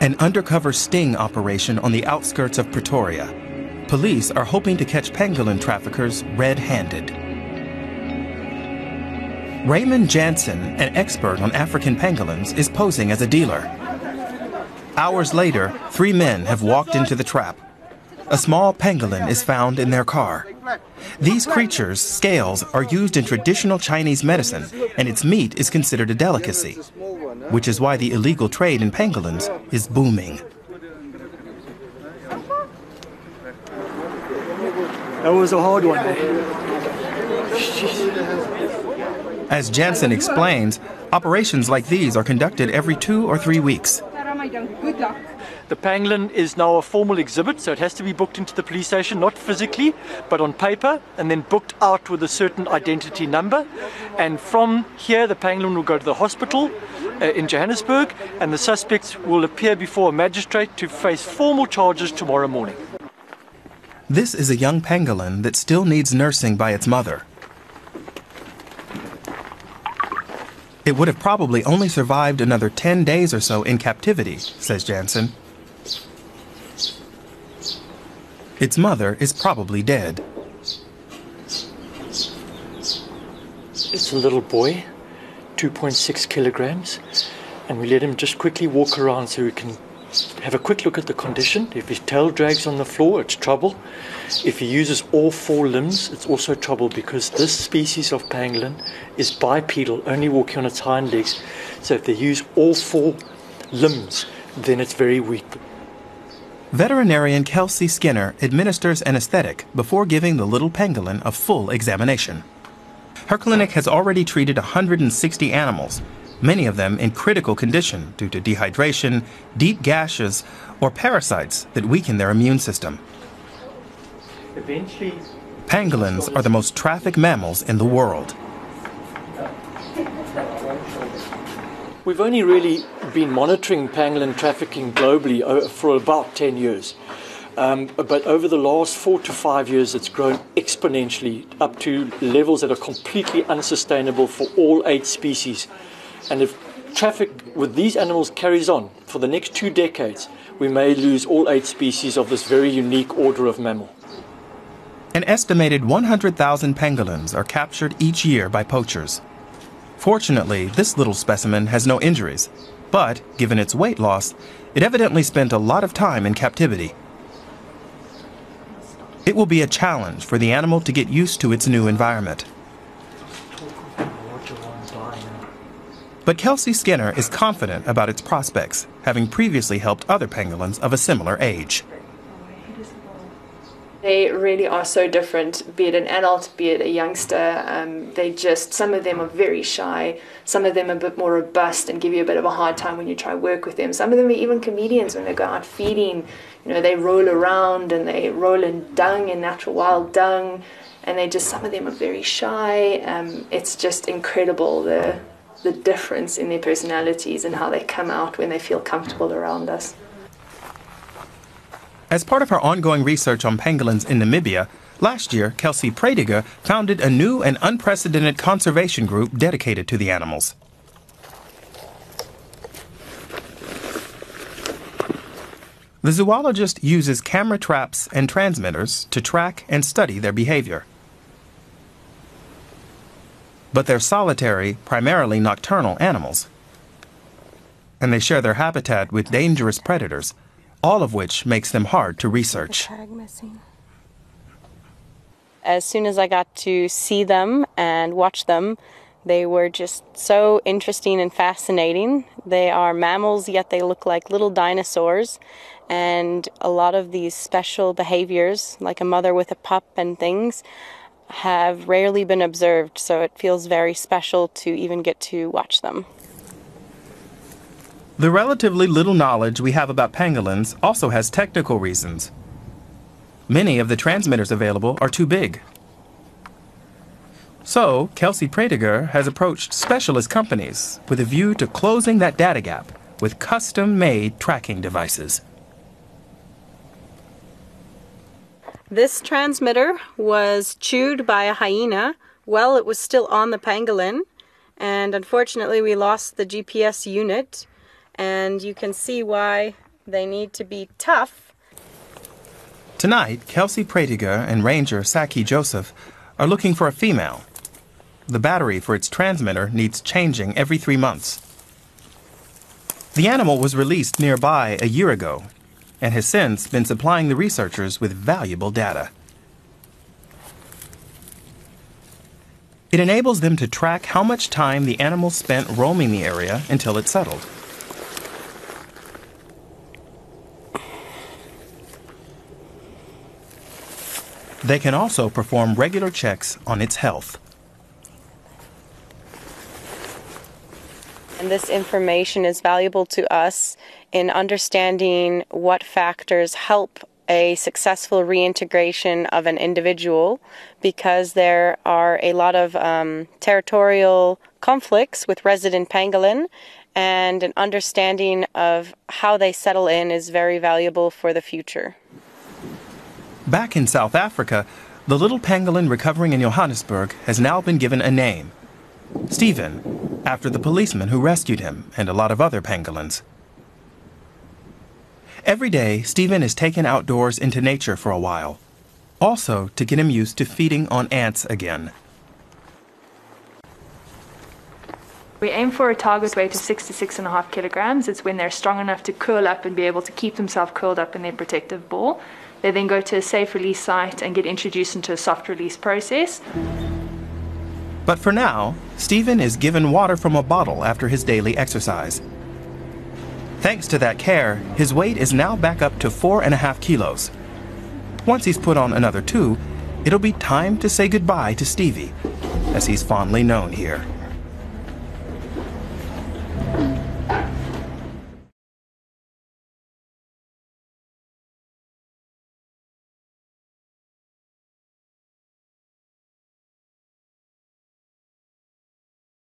An undercover sting operation on the outskirts of Pretoria. Police are hoping to catch pangolin traffickers red handed. Raymond Jansen, an expert on African pangolins, is posing as a dealer. Hours later, three men have walked into the trap. A small pangolin is found in their car. These creatures' scales are used in traditional Chinese medicine, and its meat is considered a delicacy, which is why the illegal trade in pangolins is booming. That was a hard one. As Jansen explains, operations like these are conducted every two or three weeks. The pangolin is now a formal exhibit, so it has to be booked into the police station, not physically, but on paper, and then booked out with a certain identity number. And from here, the pangolin will go to the hospital uh, in Johannesburg, and the suspects will appear before a magistrate to face formal charges tomorrow morning. This is a young pangolin that still needs nursing by its mother. It would have probably only survived another 10 days or so in captivity, says Jansen. Its mother is probably dead. It's a little boy, 2.6 kilograms, and we let him just quickly walk around so we can have a quick look at the condition. If his tail drags on the floor, it's trouble. If he uses all four limbs, it's also trouble because this species of pangolin is bipedal, only walking on its hind legs. So if they use all four limbs, then it's very weak. Veterinarian Kelsey Skinner administers anesthetic before giving the little pangolin a full examination. Her clinic has already treated 160 animals, many of them in critical condition due to dehydration, deep gashes, or parasites that weaken their immune system. Pangolins are the most trafficked mammals in the world. We've only really been monitoring pangolin trafficking globally for about 10 years. Um, but over the last four to five years, it's grown exponentially up to levels that are completely unsustainable for all eight species. And if traffic with these animals carries on for the next two decades, we may lose all eight species of this very unique order of mammal. An estimated 100,000 pangolins are captured each year by poachers. Fortunately, this little specimen has no injuries, but given its weight loss, it evidently spent a lot of time in captivity. It will be a challenge for the animal to get used to its new environment. But Kelsey Skinner is confident about its prospects, having previously helped other pangolins of a similar age. They really are so different, be it an adult, be it a youngster. Um, they just, some of them are very shy, some of them are a bit more robust and give you a bit of a hard time when you try work with them. Some of them are even comedians when they go out feeding. You know, they roll around and they roll in dung, in natural wild dung, and they just, some of them are very shy. Um, it's just incredible the, the difference in their personalities and how they come out when they feel comfortable around us. As part of her ongoing research on pangolins in Namibia, last year Kelsey Prediger founded a new and unprecedented conservation group dedicated to the animals. The zoologist uses camera traps and transmitters to track and study their behavior. But they're solitary, primarily nocturnal animals. And they share their habitat with dangerous predators all of which makes them hard to research. As soon as I got to see them and watch them, they were just so interesting and fascinating. They are mammals, yet they look like little dinosaurs. And a lot of these special behaviors, like a mother with a pup and things, have rarely been observed. So it feels very special to even get to watch them. The relatively little knowledge we have about pangolins also has technical reasons. Many of the transmitters available are too big. So, Kelsey Prediger has approached specialist companies with a view to closing that data gap with custom made tracking devices. This transmitter was chewed by a hyena while it was still on the pangolin, and unfortunately, we lost the GPS unit and you can see why They need to be tough. Tonight, Kelsey Prediger and Ranger Saki Joseph are looking for a female. The battery for its transmitter needs changing every three months. The animal was released nearby a year ago and has since been supplying the researchers with valuable data. It enables them to track how much time the animal spent roaming the area until it settled. They can also perform regular checks on its health. And this information is valuable to us in understanding what factors help a successful reintegration of an individual because there are a lot of um, territorial conflicts with resident pangolin and an understanding of how they settle in is very valuable for the future. Back in South Africa, the little pangolin recovering in Johannesburg has now been given a name Stephen, after the policeman who rescued him and a lot of other pangolins. Every day, Stephen is taken outdoors into nature for a while, also to get him used to feeding on ants again. We aim for a target weight of six to six and a half kilograms. It's when they're strong enough to curl up and be able to keep themselves curled up in their protective ball. They then go to a safe release site and get introduced into a soft release process. But for now, Stephen is given water from a bottle after his daily exercise. Thanks to that care, his weight is now back up to four and a half kilos. Once he's put on another two, it'll be time to say goodbye to Stevie, as he's fondly known here.